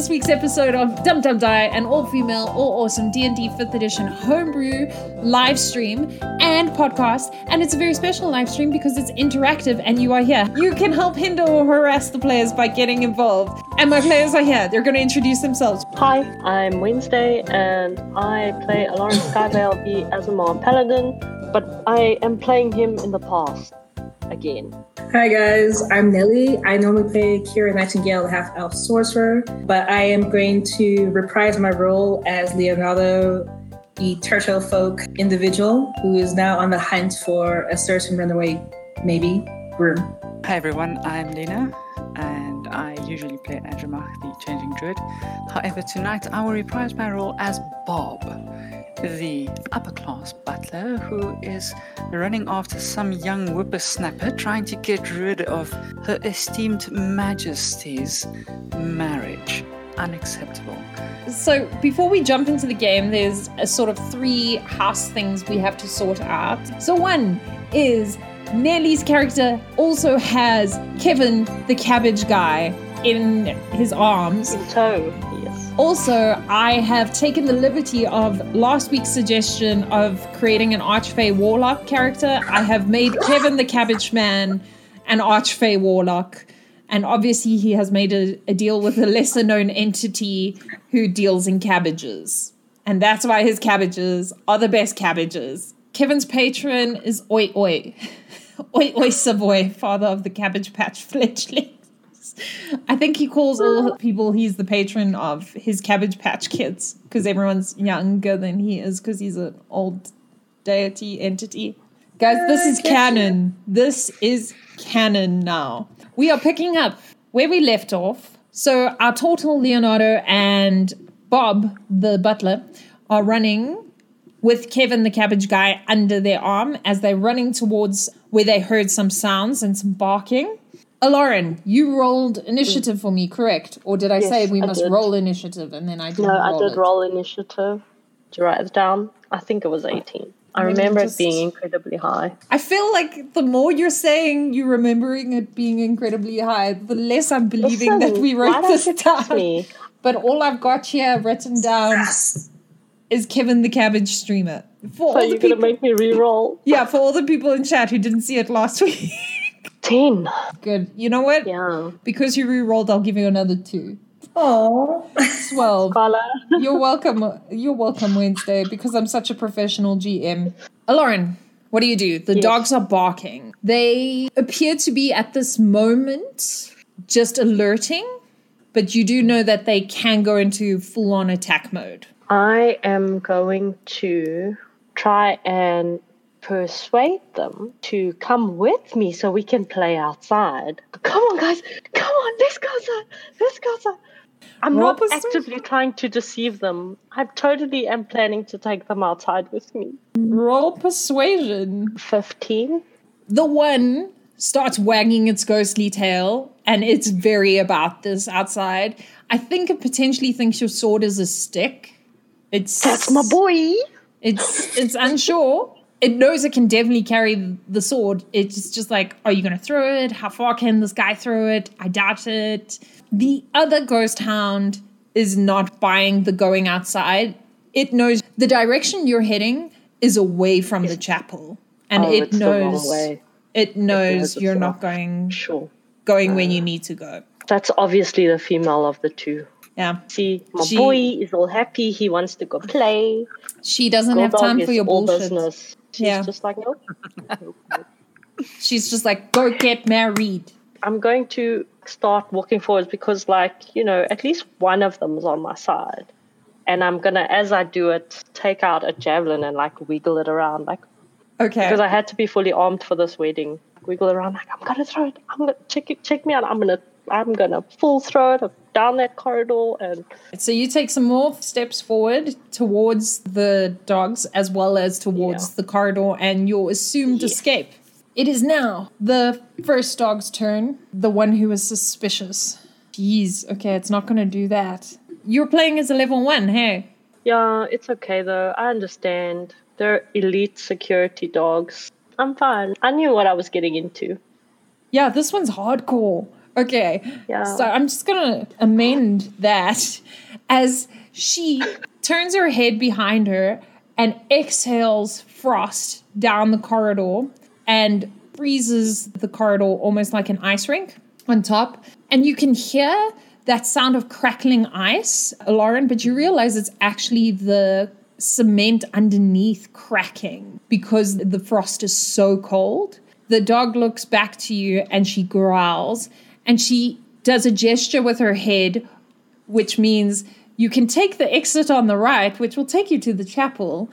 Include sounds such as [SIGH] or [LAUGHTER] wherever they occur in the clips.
this week's episode of Dum Dum Die, an all-female, all-awesome D&D 5th edition homebrew live stream and podcast. And it's a very special live stream because it's interactive and you are here. You can help hinder or harass the players by getting involved. And my players are here. They're going to introduce themselves. Hi, I'm Wednesday and I play Alarin Skyvale, the Aasimar Paladin, but I am playing him in the past again. Hi guys, I'm Nelly. I normally play Kira Nightingale, the half elf sorcerer, but I am going to reprise my role as Leonardo, the turtle folk individual who is now on the hunt for a certain runaway, maybe, groom. Hi everyone, I'm Lena, and I usually play Andromach, the Changeling Druid. However, tonight I will reprise my role as Bob, the upper class butler who is running after some young whippersnapper trying to get rid of her esteemed majesty's marriage. Unacceptable. So, before we jump into the game, there's a sort of three house things we have to sort out. So, one is Nelly's character also has Kevin, the cabbage guy, in his arms. In tow, yes. Also, I have taken the liberty of last week's suggestion of creating an Archfey Warlock character. I have made Kevin the Cabbage Man an Archfey Warlock. And obviously, he has made a, a deal with a lesser known entity who deals in cabbages. And that's why his cabbages are the best cabbages. Kevin's patron is Oi Oi. [LAUGHS] Oi Oi Savoy, father of the Cabbage Patch [LAUGHS] I think he calls all people he's the patron of his Cabbage Patch kids because everyone's younger than he is because he's an old deity entity. Guys, this is canon. This is canon now. We are picking up where we left off. So our tortle Leonardo and Bob, the butler, are running with Kevin, the cabbage guy, under their arm as they're running towards where they heard some sounds and some barking. Aloran, you rolled mm. initiative for me, correct? Or did I Yes, say we I must did. roll initiative and then I didn't No, I did it? roll initiative. Did you write it down? I think it was 18. I remember just- it being incredibly high. I feel like the more you're saying you remembering it being incredibly high, the less I'm believing that we wrote this down. me? But all I've got here written down Yes. is Kevin the Cabbage Streamer. For So all you're going to make me re-roll? yeah, for all the people in chat who didn't see it last [LAUGHS] week. 10. Good. You know what? Yeah. Because you re-rolled, I'll give you another two. Oh, Twelve. [LAUGHS] Fala. You're welcome. You're welcome, Wednesday, because I'm such a professional GM. Uh, Lauren, what do you do? The Yes. dogs are barking. They appear to be at this moment just alerting, but you do know that they can go into full on attack mode. I am going to try and persuade them to come with me so we can play outside. Come on, guys. Come on. Let's go outside. Let's go outside. I'm Roll not persuasion. actively trying to deceive them. I totally am planning to take them outside with me. Roll persuasion. 15. The one starts wagging its ghostly tail, and it's very about this outside. I think it potentially thinks your sword is a stick. It's That's my boy. It's it's unsure. It knows it can definitely carry the sword. It's just like, are you going to throw it? How far can this guy throw it? I doubt it. The other ghost hound is not buying the going outside. It knows the direction you're heading is away from the chapel, and Oh, it the wrong knows it knows knows you're not going Sure. going where uh, you need to go. That's obviously the female of the two. Yeah, See, my She- boy is all happy. He wants to go play. she doesn't Girl have time for your bullshit. business. She's Yeah. just like, nope. Nope, [LAUGHS] nope. She's just like, go get married. I'm going to start walking forwards because, like, you know, at least one of them is on my side. And I'm gonna, as I do it, take out a javelin and like wiggle it around, like Okay. because I had to be fully armed for this wedding. Wiggle around, like I'm gonna throw it. I'm gonna check it. Check me out. I'm gonna, I'm gonna full throw it down that corridor and So you take some more steps forward towards the dogs as well as towards Yeah. the corridor and your assumed escape. It is now the first dog's turn, the one who is suspicious. Jeez, okay, it's not going to do that. You're playing as a level one, hey? Yeah, it's okay though. I understand. They're elite security dogs. I'm fine. I knew what I was getting into. Yeah, this one's hardcore. Okay. Yeah. So I'm just going to amend that as she turns her head behind her and exhales frost down the corridor and freezes the corridor almost like an ice rink on top. And you can hear that sound of crackling ice, Lauren, but you realize it's actually the cement underneath cracking because the frost is so cold. The dog looks back to you and she growls and she does a gesture with her head, which means you can take the exit on the right, which will take you to the chapel,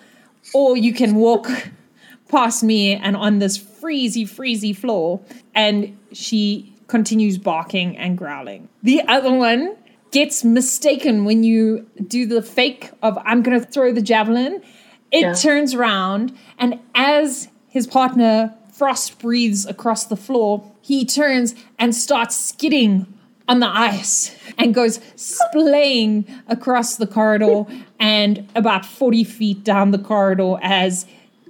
or you can walk [LAUGHS] past me and on this freezy, freezy floor. And she continues barking and growling. The other one gets mistaken when you do the fake of I'm going to throw the javelin. It Yeah. turns around, and as his partner Frost breathes across the floor, he turns and starts skidding on the ice and goes splaying across the corridor and about 40 feet down the corridor as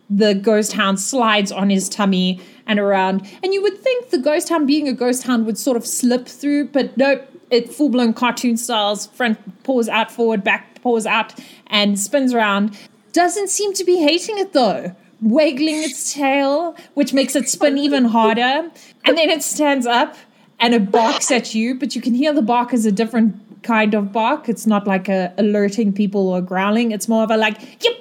the ghost hound slides on his tummy and around. And you would think the ghost hound, being a ghost hound, would sort of slip through, but nope, it full blown cartoon styles, front paws out, forward, back paws out, and spins around. Doesn't seem to be hating it though. Waggling its tail, which makes it spin oh, even harder. And then it stands up and it barks at you, but you can hear the bark is a different kind of bark. It's not like a alerting people or growling. It's more of a like, yep,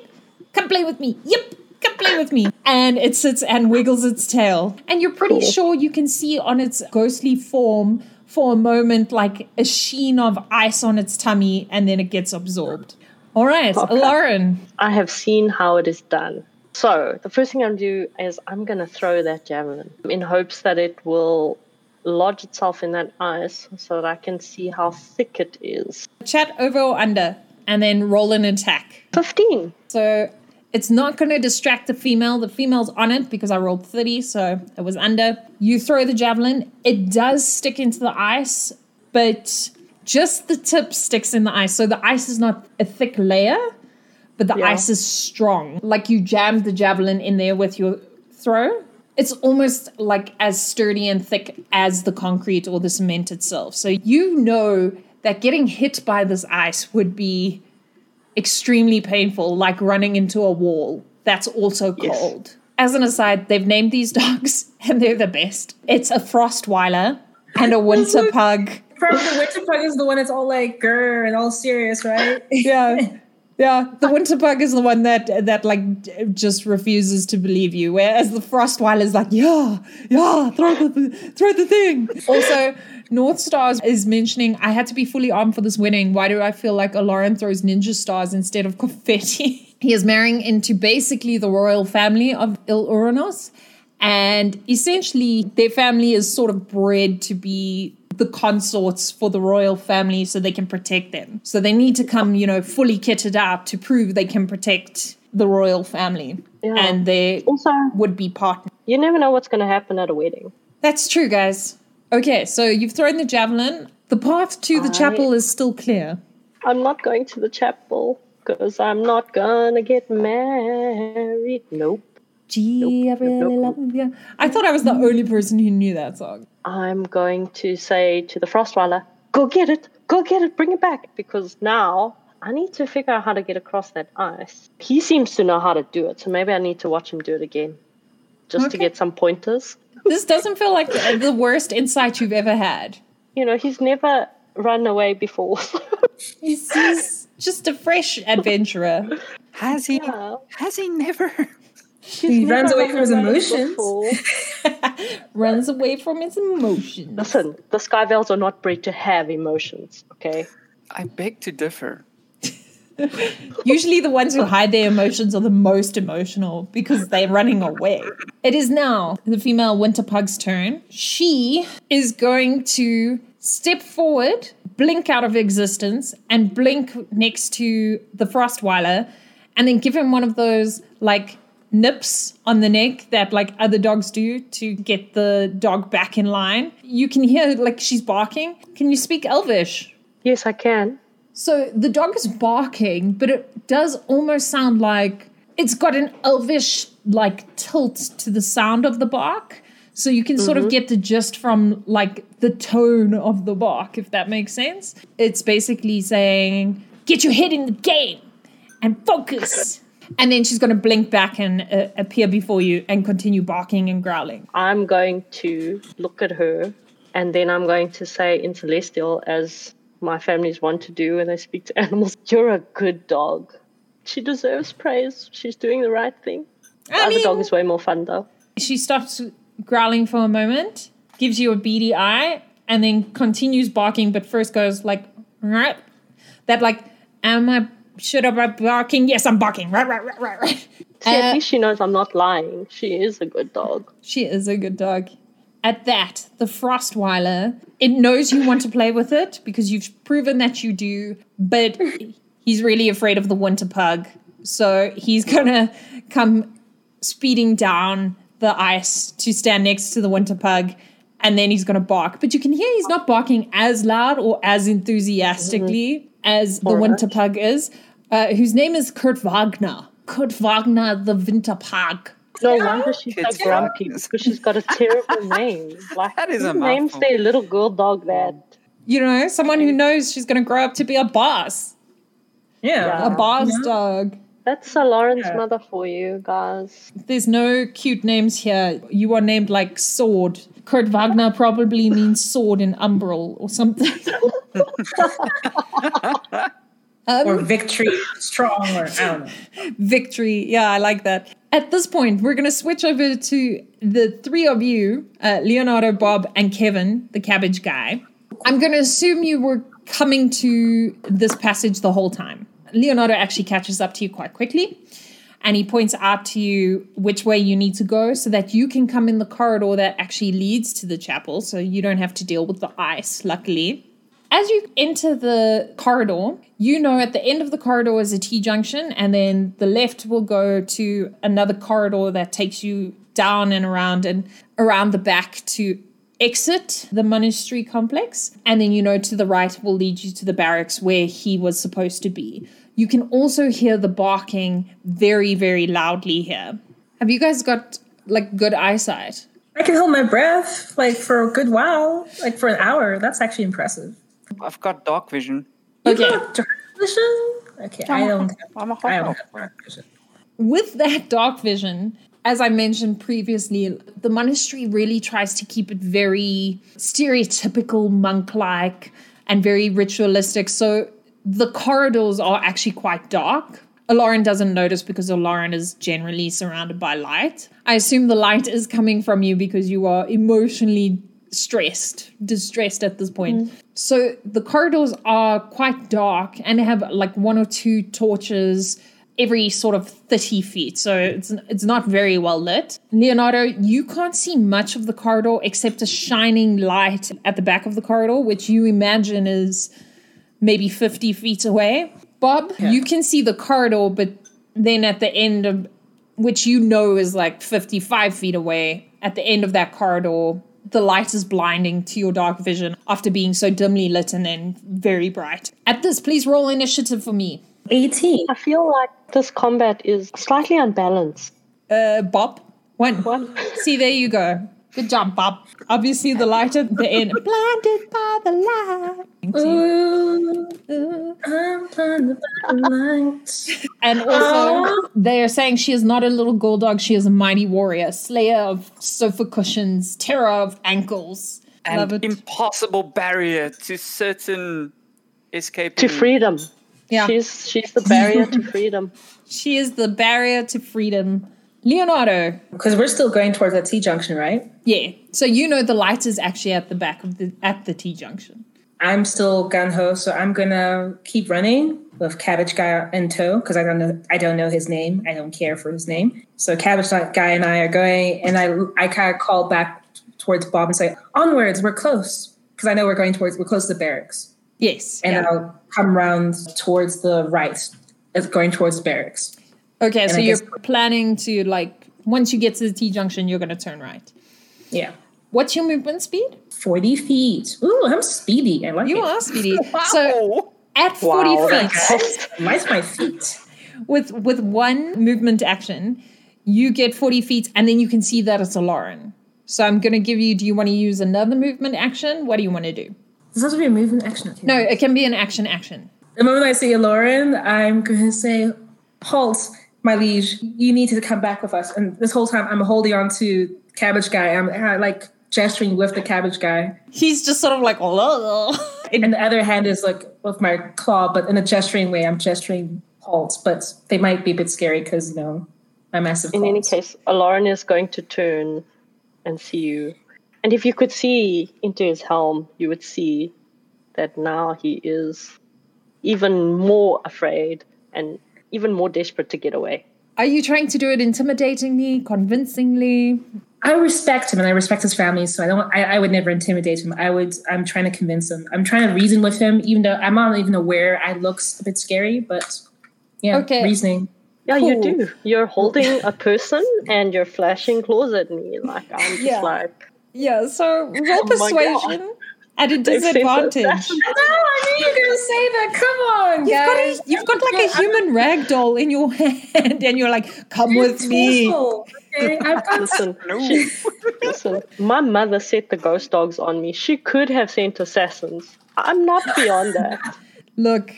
come play with me. Yep, come play with me. And it sits and wiggles its tail. And you're pretty Cool. sure you can see on its ghostly form for a moment like a sheen of ice on its tummy and then it gets absorbed. All right, Okay. Lauren. I have seen how it is done. So the first thing I'm going to do is I'm gonna throw that javelin in hopes that it will lodge itself in that ice so that I can see how thick it is. Chat over or under and then roll an attack. Fifteen. So it's not going to distract the female. The female's on it because I rolled 30, so it was under. You throw the javelin, it does stick into the ice, but just the tip sticks in the ice. So the ice is not a thick layer, but the Yeah. ice is strong. Like you jammed the javelin in there with your throw. It's almost like as sturdy and thick as the concrete or the cement itself. So you know that getting hit by this ice would be extremely painful, like running into a wall. That's also Yes. cold. As an aside, they've named these [LAUGHS] dogs and they're the best. It's a Frostweiler and a Winter [LAUGHS] Pug. Probably the winter pug is the one that's all like grr and all serious, right? [LAUGHS] Yeah. Yeah, the winter pug is the one that that like just refuses to believe you, whereas the frostweiler is like, yeah, yeah, throw the throw the thing. Also, North Stars is mentioning I had to be fully armed for this wedding. Why do I feel like Aloran throws ninja stars instead of confetti? [LAUGHS] he is marrying into basically the royal family of Il Uranos, and essentially their family is sort of bred to be the consorts for the royal family so they can protect them. So they need to come, you know, fully kitted out to prove they can protect the royal family Yeah. and they Also, would be partner. you never know what's gonna happen at a wedding. That's true, guys. Okay, so you've thrown the javelin. The path to the I- chapel is still clear. I'm not going to the chapel because I'm not gonna get married. Nope. Gee, I really nope, nope. love you. I thought I was the only person who knew that song. I'm going to say to the Frostweiler, go get it, go get it, bring it back. Because now I need to figure out how to get across that ice. He seems to know how to do it, so maybe I need to watch him do it again. Just to get some pointers. This doesn't feel like the worst insight you've ever had. You know, he's never run away before. [LAUGHS] He's, he's just a fresh adventurer. Has he? Yeah. Has he never? He runs away from his emotions. [LAUGHS] Runs away from his emotions. Listen, the Skyvales are not bred to have emotions, okay? I beg to differ. [LAUGHS] Usually, the ones who hide their emotions are the most emotional because they're running away. It is now the female winter pug's turn. She is going to step forward, blink out of existence, and blink next to the Frostweiler, and then give him one of those like nips on the neck that like other dogs do to get the dog back in line. You can hear like she's barking. Can you speak Elvish? Yes, I can. So the dog is barking, but it does almost sound like it's got an elvish like tilt to the sound of the bark. So you can sort of mm-hmm. get the gist from like the tone of the bark, if that makes sense. It's basically saying, get your head in the game and focus. And then she's going to blink back and uh, appear before you and continue barking and growling. I'm going to look at her and then I'm going to say in Celestial, as my families want to do when they speak to [LAUGHS] animals, You're a good dog. She deserves praise. She's doing the right thing. The I other mean- dog is way more fun though. She stops growling for a moment, gives you a beady eye, and then continues barking, but first goes like, right. That like, am I should I be barking? Yes, I'm barking. Right, right, right, right, right. See, at Uh, least she knows I'm not lying. She is a good dog. She is a good dog. At that, the Frostweiler, it knows you want to play with it because you've proven that you do, but he's really afraid of the winter pug. So he's gonna come speeding down the ice to stand next to the winter pug and then he's gonna bark. But you can hear he's not barking as loud or as enthusiastically as the winter pug is, uh, whose name is Kurt Wagner. Kurt Wagner, the winter pug. No wonder she's Kids so grumpy because she's got a terrible [LAUGHS] name. Like That is a who names mouthful. their little girl dog that? you know, someone who knows she's going to grow up to be a boss, Yeah. a boss Yeah. dog. That's a Lauren's Yeah. mother for you guys. There's no cute names here. You are named like Sword. Kurt Wagner probably means sword in Umbral or something. [LAUGHS] [LAUGHS] Or um, victory strong, or I don't know. [LAUGHS] victory. Yeah, I like that. At this point, we're going to switch over to the three of you uh, Leonardo, Bob, and Kevin, the cabbage guy. I'm going to assume you were coming to this passage the whole time. Leonardo actually catches up to you quite quickly and he points out to you which way you need to go so that you can come in the corridor that actually leads to the chapel so you don't have to deal with the ice, luckily. As you enter the corridor, you know at the end of the corridor is a T junction, and then the left will go to another corridor that takes you down and around and around the back to exit the monastery complex. And then you know to the right will lead you to the barracks where he was supposed to be. You can also hear the barking very, very loudly here. Have you guys got like good eyesight? I can hold my breath like for a good while, like for an hour. That's actually impressive. I've got dark vision. Okay. You got dark vision? Okay, I don't. Have, I'm a I don't have dark vision. with that dark vision, as I mentioned previously, the monastery really tries to keep it very stereotypical monk like and very ritualistic. So the corridors are actually quite dark. Lauren doesn't notice because Lauren is generally surrounded by light. I assume the light is coming from you because you are emotionally stressed, distressed at this point. Mm. So the corridors are quite dark and they have like one or two torches every sort of 30 feet. So it's it's not very well lit. Leonardo, you can't see much of the corridor except a shining light at the back of the corridor, which you imagine is maybe 50 feet away. Bob, you can see the corridor, but then at the end of which you know is like 55 feet away, at the end of that corridor, the light is blinding to your dark vision after being so dimly lit and then very bright. At this, please roll initiative for me. 18. I feel like this combat is slightly unbalanced. Uh, Bob, one. One. See, there you go. Good job, Bob. Obviously, the light at the end. Blinded by the light. Ooh, Ooh. I'm blinded by the lights. And also, ah. they are saying she is not a little gold dog. She is a mighty warrior, slayer of sofa cushions, terror of ankles. Love An impossible barrier to certain escaping. To freedom. Yeah, She's she's the barrier to [LAUGHS] freedom. she is the barrier to freedom. Leonardo. Because we're still going towards that T junction, right? Yeah. So you know the light is actually at the back of the at the T junction. I'm still gun ho, so I'm gonna keep running with Cabbage Guy in tow because I don't know I don't know his name. I don't care for his name. So Cabbage Guy and I are going, and I I kind of call back towards Bob and say, "Onwards, we're close," because I know we're going towards we're close to the barracks, Yes. and yeah. I'll come around towards the right, as going towards the barracks. Okay, so you're planning to like once you get to the T junction, you're gonna turn right. Yeah, What's your movement speed? forty feet. Ooh, I'm speedy. I like You it. are speedy. [LAUGHS] So Oh, at 40 Wow, feet, Nice, my feet. with with one movement action, you get 40 feet, and then you can see that it's a Lauren. So I'm going to give you. Do you want to use another movement action? What do you want to do? Does that have to be a movement action? No, it can be an action action. The moment I see a Lauren, I'm going to say, "Halt, my liege! You need to come back with us." And this whole time, I'm holding on to Cabbage Guy. I'm uh, like gesturing with the Cabbage Guy, He's just sort of like, "Ugh." and the other hand is like with my claw, but in a gesturing way. I'm gesturing halt, but they might be a bit scary because you know my massive. In any case, Lauren is going to turn and see you. And if you could see into his helm, you would see that now he is even more afraid and even more desperate to get away. Are you trying to do it intimidatingly, convincingly? I respect him and I respect his family, so I don't. I, I would never intimidate him. I would. I'm trying to convince him. I'm trying to reason with him, even though I'm not even aware I looks a bit scary. But yeah, Okay. reasoning. Yeah, Cool. you do. You're holding a person and you're flashing claws at me. Like, I'm just Yeah. like, Yeah, so roll [LAUGHS] Oh persuasion at a [LAUGHS] disadvantage. [LAUGHS] No, I knew you were gonna say that. Come on, You've got, a, you've got like a human rag doll in your [LAUGHS] hand, and you're like, "Come with me." Forceful, Okay, I've got Listen, she- listen, my mother set the ghost dogs on me. She could have sent assassins. I'm not beyond that. Look,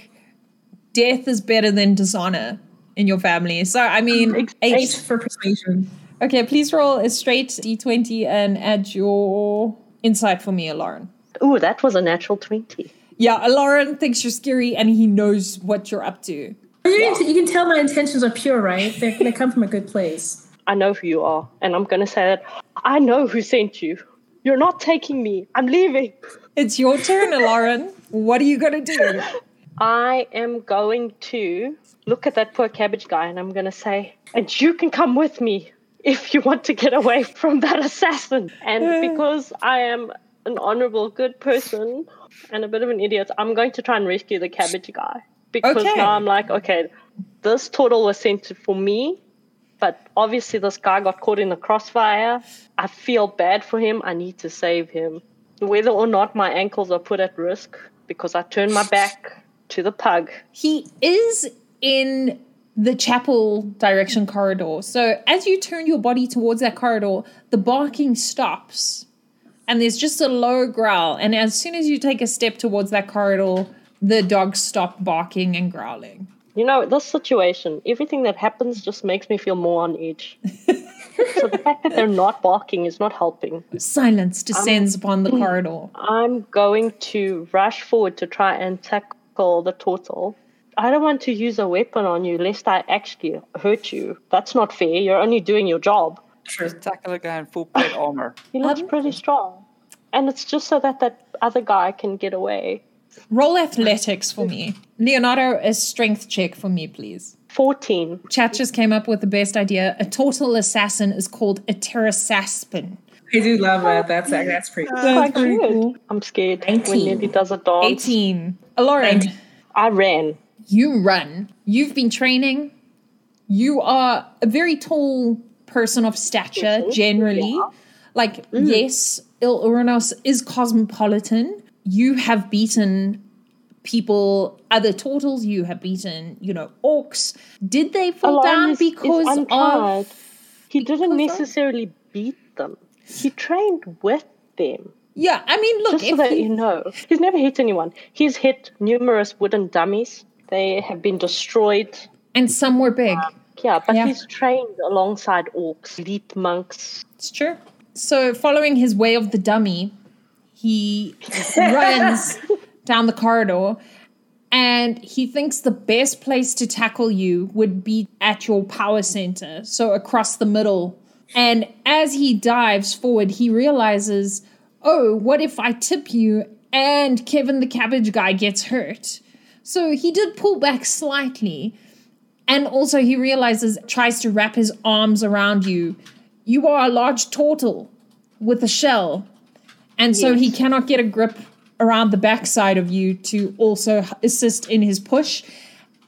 death is better than dishonor in your family. So I mean, eight eight. for persuasion. Okay, please roll a straight d20 and add your insight for me, Lauren. Ooh, that was a natural 20. Yeah, Lauren thinks you're scary, and he knows what you're up to. You can, you can tell my intentions are pure, right? They, they come from a good place. I know who you are, and I'm gonna say that I know who sent you. You're not taking me. I'm leaving. It's your turn, Lauren. What are you gonna do? I am going to look at that poor cabbage guy and I'm going to say, and you can come with me if you want to get away from that assassin. And uh. because I am an honorable, good person and a bit of an idiot, I'm going to try and rescue the cabbage guy. Because Okay. now I'm like, okay, this turtle was sent to- for me, but obviously this guy got caught in the crossfire. I feel bad for him. I need to save him. Whether or not my ankles are put at risk because I turned my back to the pug. He is in the chapel direction corridor. So as you turn your body towards that corridor, the barking stops. And there's just a low growl. And as soon as you take a step towards that corridor, the dogs stop barking and growling. You know, this situation, everything that happens just makes me feel more on edge. [LAUGHS] so the fact that they're not barking is not helping. Silence descends upon the corridor. I'm going to rush forward to try and tackle the turtle. I don't want to use a weapon on you lest I actually hurt you. That's not fair. You're only doing your job. Just tackle a guy in full plate armor. [LAUGHS] He looks pretty strong. And it's just so that that other guy can get away. Roll athletics for me. Leonardo, a strength check for me, please. 14. Chat just came up with the best idea. A tortle assassin is called a pterosaspin. I do love that. That's that's pretty. Quite very good. cool. I'm scared when 19. Nelly does a dance. 18. Lauren, I ran. you run. You've been training. You are a very tall person of stature, generally. Yeah. Like, mm. yes, Il Uranos is cosmopolitan. You have beaten people, other turtles, you have beaten, you know, orcs. Did they fall down because of. He didn't because of- necessarily beat them. He trained with them. Yeah, I mean, look, Just so if that he- you know. He's never hit anyone. He's hit numerous wooden dummies. They have been destroyed. and some were big. Um, Yeah, but Yeah. he's trained alongside orcs, elite monks. It's true. So, following his way of the dummy, he runs [LAUGHS] down the corridor and he thinks the best place to tackle you would be at your power center, so across the middle. And as he dives forward, he realizes, oh, what if I tip you and Kevin the cabbage guy gets hurt? So he did pull back slightly. And also, he realizes, tries to wrap his arms around you. You are a large turtle with a shell. And so he cannot get a grip around the backside of you to also assist in his push.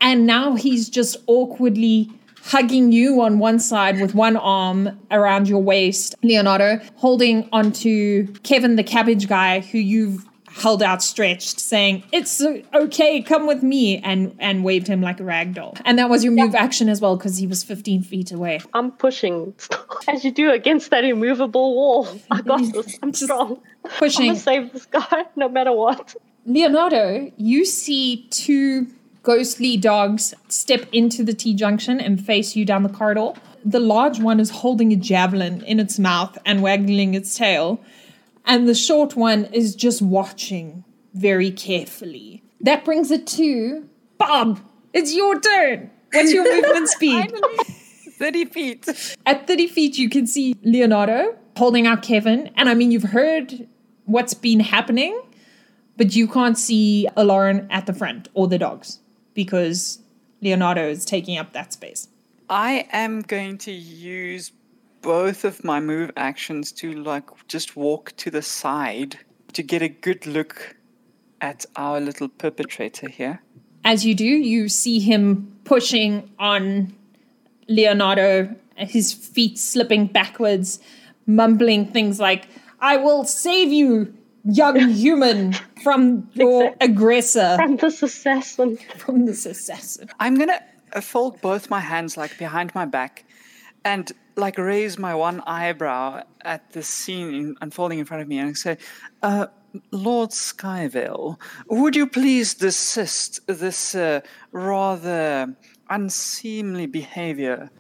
And now he's just awkwardly hugging you on one side with one arm around your waist, Leonardo, holding onto Kevin the cabbage guy, who you've held outstretched, saying, "It's uh, okay, come with me," and and waved him like a rag doll. And that was your move action as well because he was 15 feet away. I'm pushing [LAUGHS] as you do against that immovable wall. I got this. I'm Just strong. Pushing. I'm gonna save this guy no matter what. Leonardo, you see two ghostly dogs step into the T junction and face you down the corridor. The large one is holding a javelin in its mouth and waggling its tail, and the short one is just watching very carefully. That brings it to Bob. It's your turn. What's your movement [LAUGHS] speed? 30 feet. At 30 feet, you can see Leonardo holding out Kevin. And I mean, you've heard what's been happening, but you can't see Lauren at the front or the dogs because Leonardo is taking up that space. I am going to use both of my move actions to like just walk to the side to get a good look at our little perpetrator here. As you do, you see him pushing on Leonardo, his feet slipping backwards, mumbling things like, I will save you, young [LAUGHS] human, from your Exactly. aggressor, From this assassin. from this assassin. I'm gonna uh, fold both my hands like behind my back and like raise my one eyebrow at the scene in, unfolding in front of me and say, uh, Lord Skyvale, would you please desist this uh, rather unseemly behavior?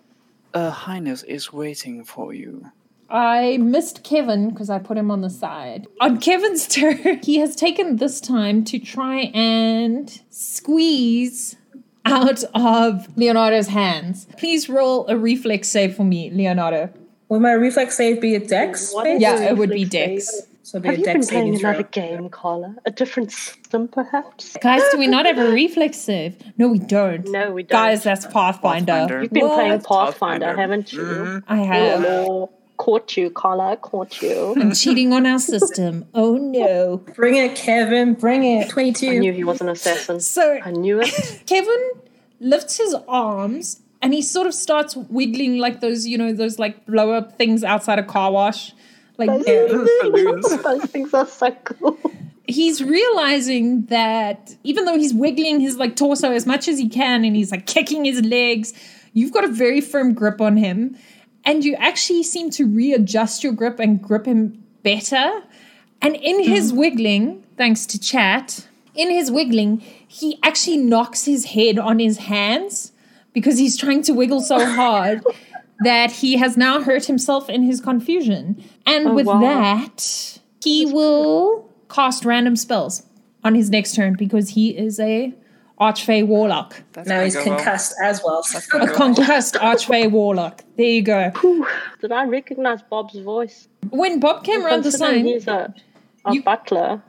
Her Highness is waiting for you. I missed Kevin because I put him on the side. On Kevin's [LAUGHS] turn, he has taken this time to try and squeeze out of Leonardo's hands. Please roll a reflex save for me, Leonardo. Will my reflex save be a dex? What Yeah, it would be Dex. save? So it'd be Have a you been playing another throw. game, Carla? A different system, perhaps? Guys, do we not have a [LAUGHS] reflex save? No, we don't. No, we don't. Guys, that's Pathfinder. Pathfinder. You've been What? playing Pathfinder, Pathfinder. haven't you? Mm-hmm. I Oh, have. no. Caught you, Carla. Caught you. I'm cheating on our system. Oh no. Bring it, Kevin. Bring it. I 22. knew he was an assassin. So I knew it. [LAUGHS] Kevin lifts his arms and he sort of starts wiggling like those, you know, those like blow up things outside a car wash. Like Balloons. [LAUGHS] Those things are so cool. he's realizing that even though he's wiggling his like torso as much as he can and he's like kicking his legs, you've got a very firm grip on him. And you actually seem to readjust your grip and grip him better. And in his mm-hmm. wiggling, thanks to chat, in his wiggling, he actually knocks his head on his hands because he's trying to wiggle so [LAUGHS] hard that he has now hurt himself in his confusion. And Oh, with wow. that, he will cast random spells on his next turn because he is a archfey warlock. That's Now he's go well. concussed as well. A concussed [LAUGHS] archfey warlock. There you go. Did I recognize Bob's voice? When Bob came around the Considering sign, he's a, a You- butler.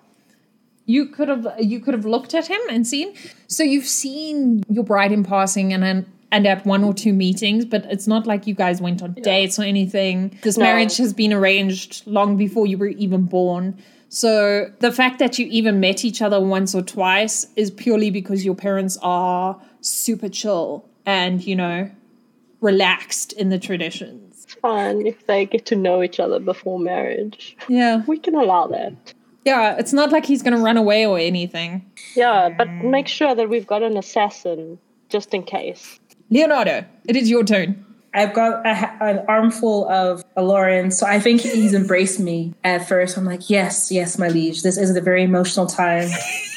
you could have you could have looked at him and seen. So you've seen your bride in passing and then and at one or two meetings, but it's not like you guys went on dates or anything. This No. marriage has been arranged long before you were even born. So the fact that you even met each other once or twice is purely because your parents are super chill and, you know, relaxed in the traditions. It's fine if they get to know each other before marriage. Yeah. We can allow that. Yeah, it's not like he's going to run away or anything. Yeah, but make sure that we've got an assassin just in case. Leonardo, it is your turn. I've got an armful of Aloran, so I think he's embraced me at first. I'm like, yes, yes, my liege. This is a very emotional time.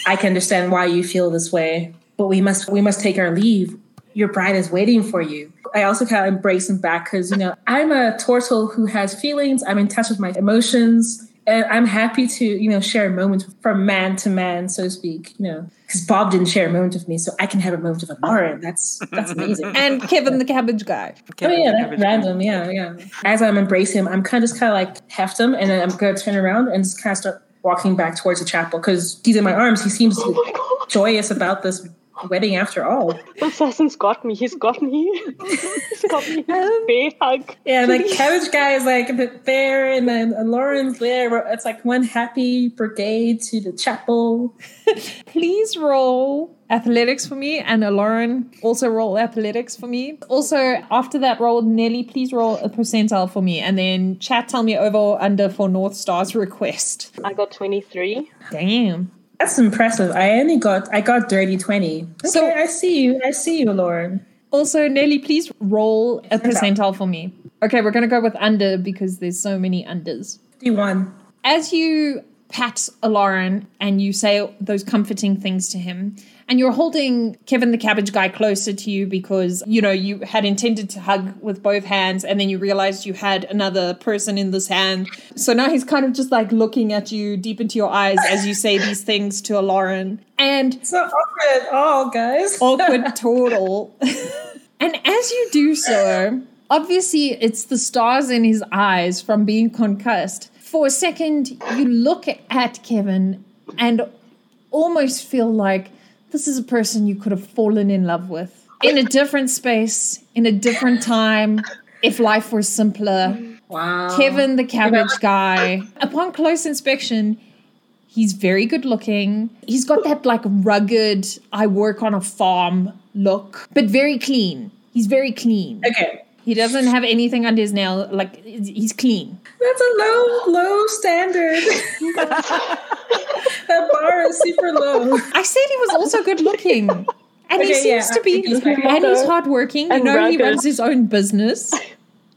I can understand why you feel this way, but we must we must take our leave. Your bride is waiting for you. I also kind of embrace him back because you know I'm a tortle who has feelings. I'm in touch with my emotions, and I'm happy to you know share a moment from man to man, so to speak. You know, because Bob didn't share a moment with me, so I can have a moment with Aloran. That's that's amazing. [LAUGHS] And Kevin the cabbage guy. Oh Kevin, yeah, that's random. Yeah, yeah. As I'm embracing him, I'm kind of just kind of like heft him, and then I'm gonna turn around and just kind of start walking back towards the chapel because he's in my arms. He seems Oh my joyous about this wedding after all. The assassin's got me. He's got me. He's got me. [LAUGHS] Um, Bear hug. Yeah, the cabbage guy is like a bit there, and then Lauren's there. It's like one happy brigade to the chapel. [LAUGHS] Please roll athletics for me, and Lauren also roll athletics for me. Also, after that roll, Nelly, please roll a percentile for me, and then chat tell me over or under for North Star's request. I got 23. Damn. That's impressive. I only got I got dirty twenty. Okay, So- I see you. I see you, Lauren. Also, Nelly, please roll a percentile for me. Okay, we're gonna go with under because there's so many unders. Fifty one. as you pat Lauren and you say those comforting things to him, and you're holding Kevin the cabbage guy closer to you because you know you had intended to hug with both hands, and then you realized you had another person in this hand. So now he's kind of just like looking at you deep into your eyes as you say these things to Lauren, and It's not awkward at all, guys. [LAUGHS] awkward tortle. and as you do so, obviously it's the stars in his eyes from being concussed. For a second, you look at Kevin and almost feel like this is a person you could have fallen in love with in a different space, in a different time, if life were simpler. Wow. Kevin the cabbage guy. Upon close inspection, he's very good looking. He's got that like rugged, I work on a farm look, but very clean. He's very clean. Okay. He doesn't have anything under his nail. Like he's clean. That's a low, low standard. [LAUGHS] that bar is super low. I said he was also good looking. And he seems yeah, to be, he's and he's hardworking. You And know, he runs his own business.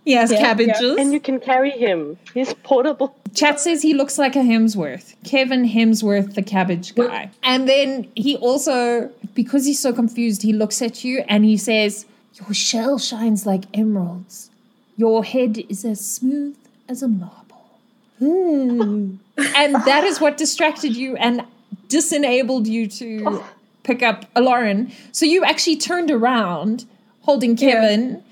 He has Yeah, yeah. cabbages. And you can carry him. He's portable. Chat says he looks like a Hemsworth. Kevin Hemsworth, the cabbage guy. And then he also, because he's so confused, he looks at you and he says, Your shell shines like emeralds. Your head is as smooth as a marble. Hmm. and that is what distracted you and disenabled you to pick up Lauren. So you actually turned around holding Kevin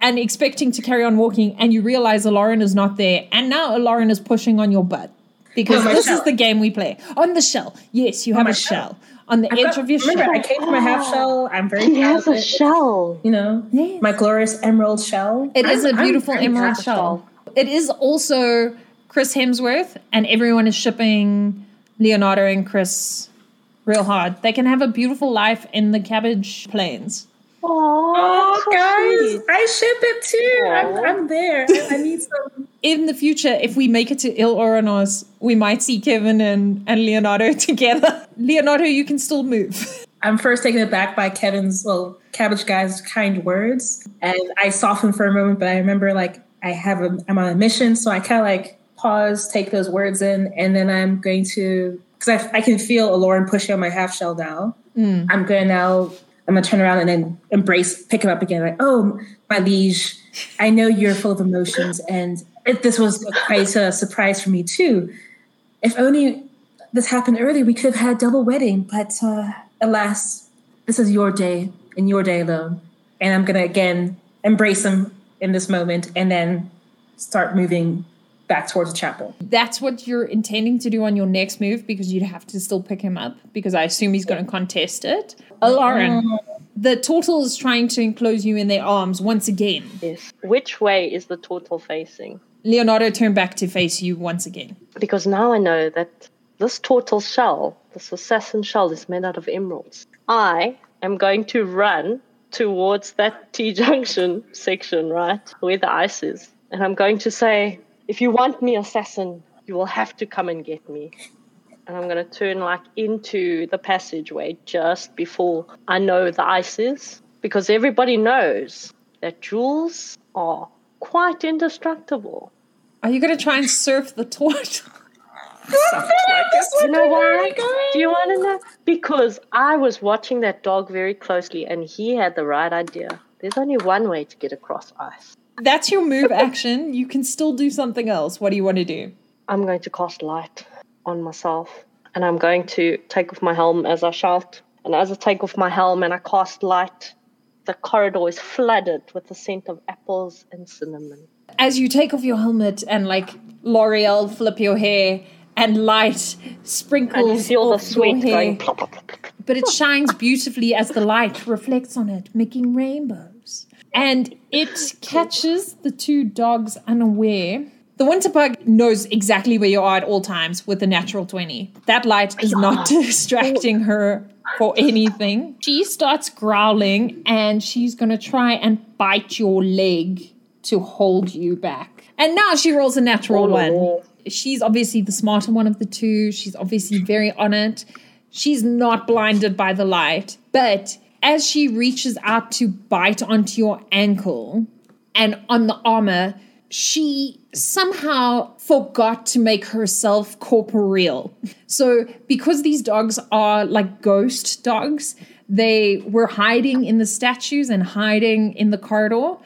and expecting to carry on walking, and you realize Lauren is not there, and now Lauren is pushing on your butt because this shell. is the game we play on the shell. Yes, you have a shell. shell on the I've edge got- remember, shell. I came from a half oh. shell. I'm very He proud has of a it. shell. You know, Yes. my glorious emerald shell. It is I'm- a I'm beautiful very emerald proud shell. It is also Chris Hemsworth, and everyone is shipping Leonardo and Chris real hard. They can have a beautiful life in the cabbage plains. Oh, guys, sweet. I ship it too. I'm, I'm there. I, I need some. In the future, if we make it to Il Oranos, we might see Kevin and, and Leonardo [LAUGHS] together. Leonardo, you can still move. I'm first taken aback by Kevin's, well, cabbage guy's kind words, and I softened for a moment. But I remember, like, I have a, I'm on a mission, so I kind of like pause, take those words in, and then I'm going to, because I, I can feel Lauren pushing on my half shell now. Mm. I'm going to now. I'm gonna turn around and then embrace, pick him up again. Like, oh, my liege, I know you're full of emotions, and it, this was quite a surprise for me too. If only this happened earlier, we could have had a double wedding. But uh, alas, this is your day and your day alone. And I'm gonna again embrace him in this moment, and then start moving back towards the chapel. That's what you're intending to do on your next move because you'd have to still pick him up because I assume he's going to contest it. Lauren, the turtle is trying to enclose you in their arms once again. Yes. Which way is the turtle facing? Leonardo turned back to face you once again. Because now I know that this turtle shell, this assassin shell, is made out of emeralds. I am going to run towards that T junction section, right, where the ice is. And I'm going to say, if you want me, assassin, you will have to come and get me. And I'm going to turn like into the passageway just before I know the ice is. Because everybody knows that jewels are quite indestructible. Are you going to try and surf the turtle? [LAUGHS] You know why? Do you want to know? Because I was watching that dog very closely and he had the right idea. There's only one way to get across ice. That's your move action. You can still do something else. What do you want to do? I'm going to cast light on myself and I'm going to take off my helm as I shout. And as I take off my helm and I cast light, the corridor is flooded with the scent of apples and cinnamon. As you take off your helmet and like L'Oreal flip your hair and light And you sprinkles the off your sweat hair. going plop, plop, plop, but it shines beautifully as the light reflects on it, making rainbows. And it catches the two dogs unaware. The winter bug knows exactly where you are at all times with the natural 20. That light is not [LAUGHS] [LAUGHS] distracting her for anything. She starts growling and she's going to try and bite your leg to hold you back. And now she rolls a natural oh, one. She's obviously the smarter one of the two. She's obviously very on it. She's not blinded by the light. But as she reaches out to bite onto your ankle and on the armor, she somehow forgot to make herself corporeal. So, because these dogs are like ghost dogs, they were hiding in the statues and hiding in the corridor.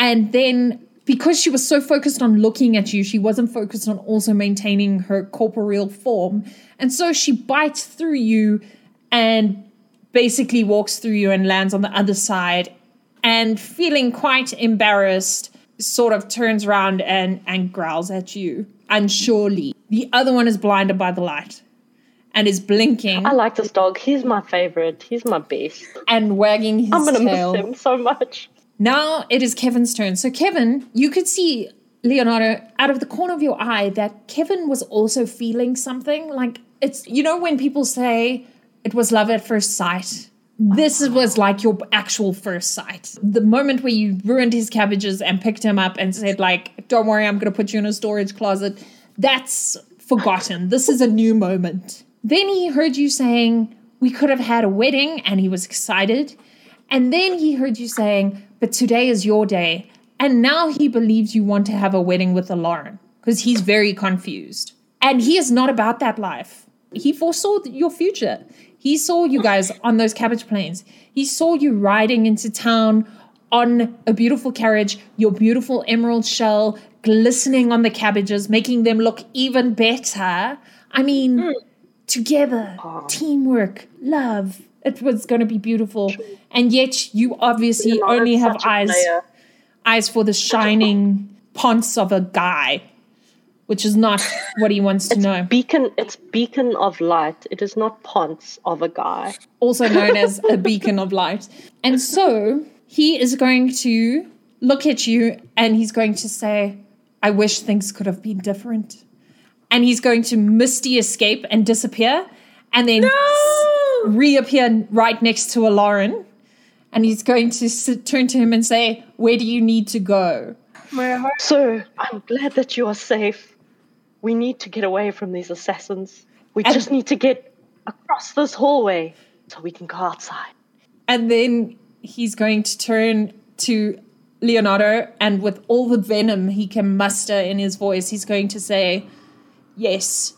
And then, because she was so focused on looking at you, she wasn't focused on also maintaining her corporeal form. And so she bites through you and basically walks through you and lands on the other side. And feeling quite embarrassed, sort of turns around and, and growls at you unsurely. The other one is blinded by the light and is blinking I like this dog. He's my favorite. He's my best. and wagging his I'm gonna tail. miss him so much. Now it is Kevin's turn. So, Kevin, you could see Leonardo out of the corner of your eye that Kevin was also feeling something. Like it's, you know, when people say it was love at first sight. This was like your actual first sight. The moment where you ruined his cabbages and picked him up and said, like, don't worry, I'm going to put you in a storage closet. That's forgotten. This is a new moment. Then he heard you saying, we could have had a wedding, and he was excited. And then he heard you saying, but today is your day. And now he believes you want to have a wedding with Lauren because he's very confused. And he is not about that life. He foresaw your future. He saw you guys on those cabbage plains. He saw you riding into town on a beautiful carriage, your beautiful emerald shell glistening on the cabbages, making them look even better. I mean, hmm. together, teamwork, love. It was going to be beautiful. And yet, you obviously Leonardo's only have eyes player. eyes for the shining [LAUGHS] ponce of a guy, which is not what he wants to know. Beacon. It's beacon of light. It is not ponce of a guy. also known as a [LAUGHS] beacon of light. And so he is going to look at you and he's going to say, I wish things could have been different. And he's going to misty escape and disappear and then s- reappear right next to a Lauren. And he's going to s- turn to him and say, Where do you need to go? Sir, I'm glad that you are safe. We need to get away from these assassins. We And- just need to get across this hallway so we can go outside. And then he's going to turn to Leonardo, and with all the venom he can muster in his voice, he's going to say, Yes,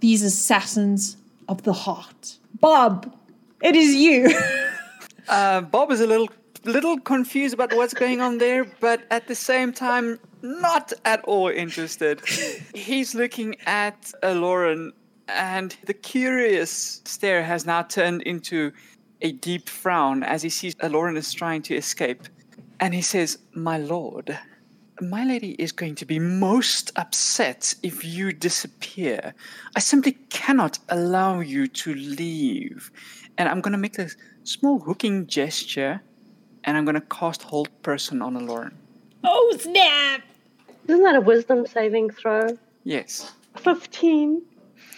these assassins of the heart. Bob, it is you. [LAUGHS] Uh, Bob is a little little confused about what's going on there, but at the same time, not at all interested. He's looking at uh, Lauren, and the curious stare has now turned into a deep frown as he sees uh, Lauren is trying to escape. And he says, My lord, my lady is going to be most upset if you disappear. I simply cannot allow you to leave. And I'm going to make this small hooking gesture and I'm going to cast Hold Person on Lauren. oh, snap. Isn't that a wisdom saving throw? Yes. 15.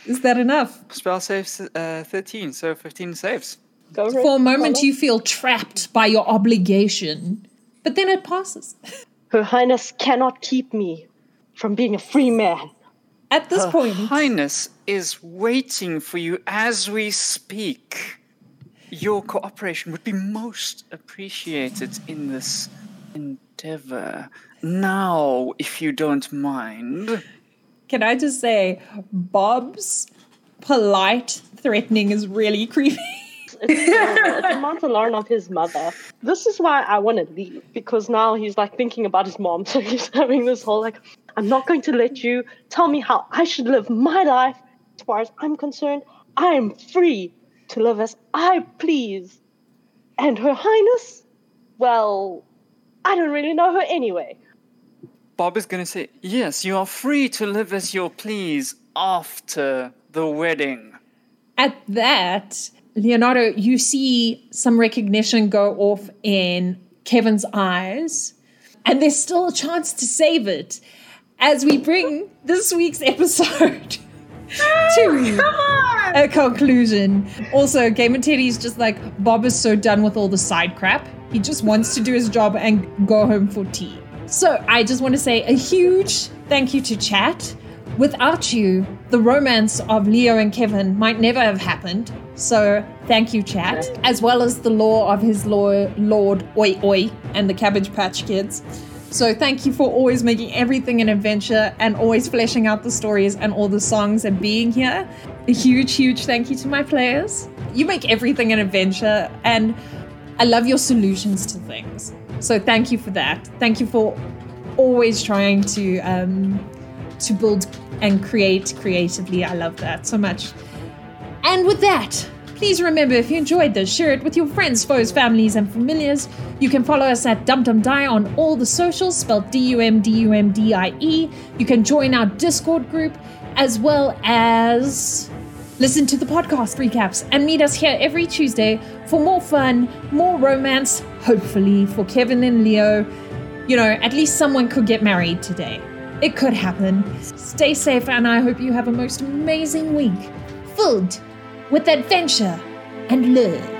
Is that enough? Spell saves uh, 13, so 15 saves. Go For a moment, you feel trapped by your obligation, but then it passes. Her Highness cannot keep me from being a free man. At this point, Highness is waiting for you as we speak. Your cooperation would be most appreciated in this endeavor. Now, if you don't mind. can I just say, Bob's polite threatening is really creepy. It's, uh, it reminds Lauren of his mother. This is why I want to leave because now he's like thinking about his mom. [LAUGHS] So he's having this whole like, I'm not going to let you tell me how I should live my life. As far as I'm concerned, I am free to live as I please. And Her Highness, well, I don't really know her anyway. Bob is going to say, Yes, you are free to live as you please after the wedding. At that, Leonardo, you see some recognition go off in Kevin's eyes, and there's still a chance to save it as we bring this week's episode [LAUGHS] to a conclusion. Also, Game and Teddy's just like, Bob is so done with all the side crap. He just wants to do his job and go home for tea. So I just want to say a huge thank you to chat. Without you, the romance of Leo and Kevin might never have happened. So thank you, chat, as well as the law of his lord, Lord Oi Oi and the Cabbage Patch Kids. So thank you for always making everything an adventure and always fleshing out the stories and all the songs and being here. A huge, huge thank you to my players. You make everything an adventure and I love your solutions to things. So thank you for that. Thank you for always trying to um, to build and create creatively. I love that so much. And with that, please remember if you enjoyed this, share it with your friends, foes, families, and familiars. You can follow us at Dum Dum Die on all the socials, spelled D U M D U M D I E. You can join our Discord group as well as listen to the podcast recaps and meet us here every Tuesday for more fun, more romance, hopefully for Kevin and Leo. You know, at least someone could get married today. It could happen. Stay safe, and I hope you have a most amazing week filled with adventure and love.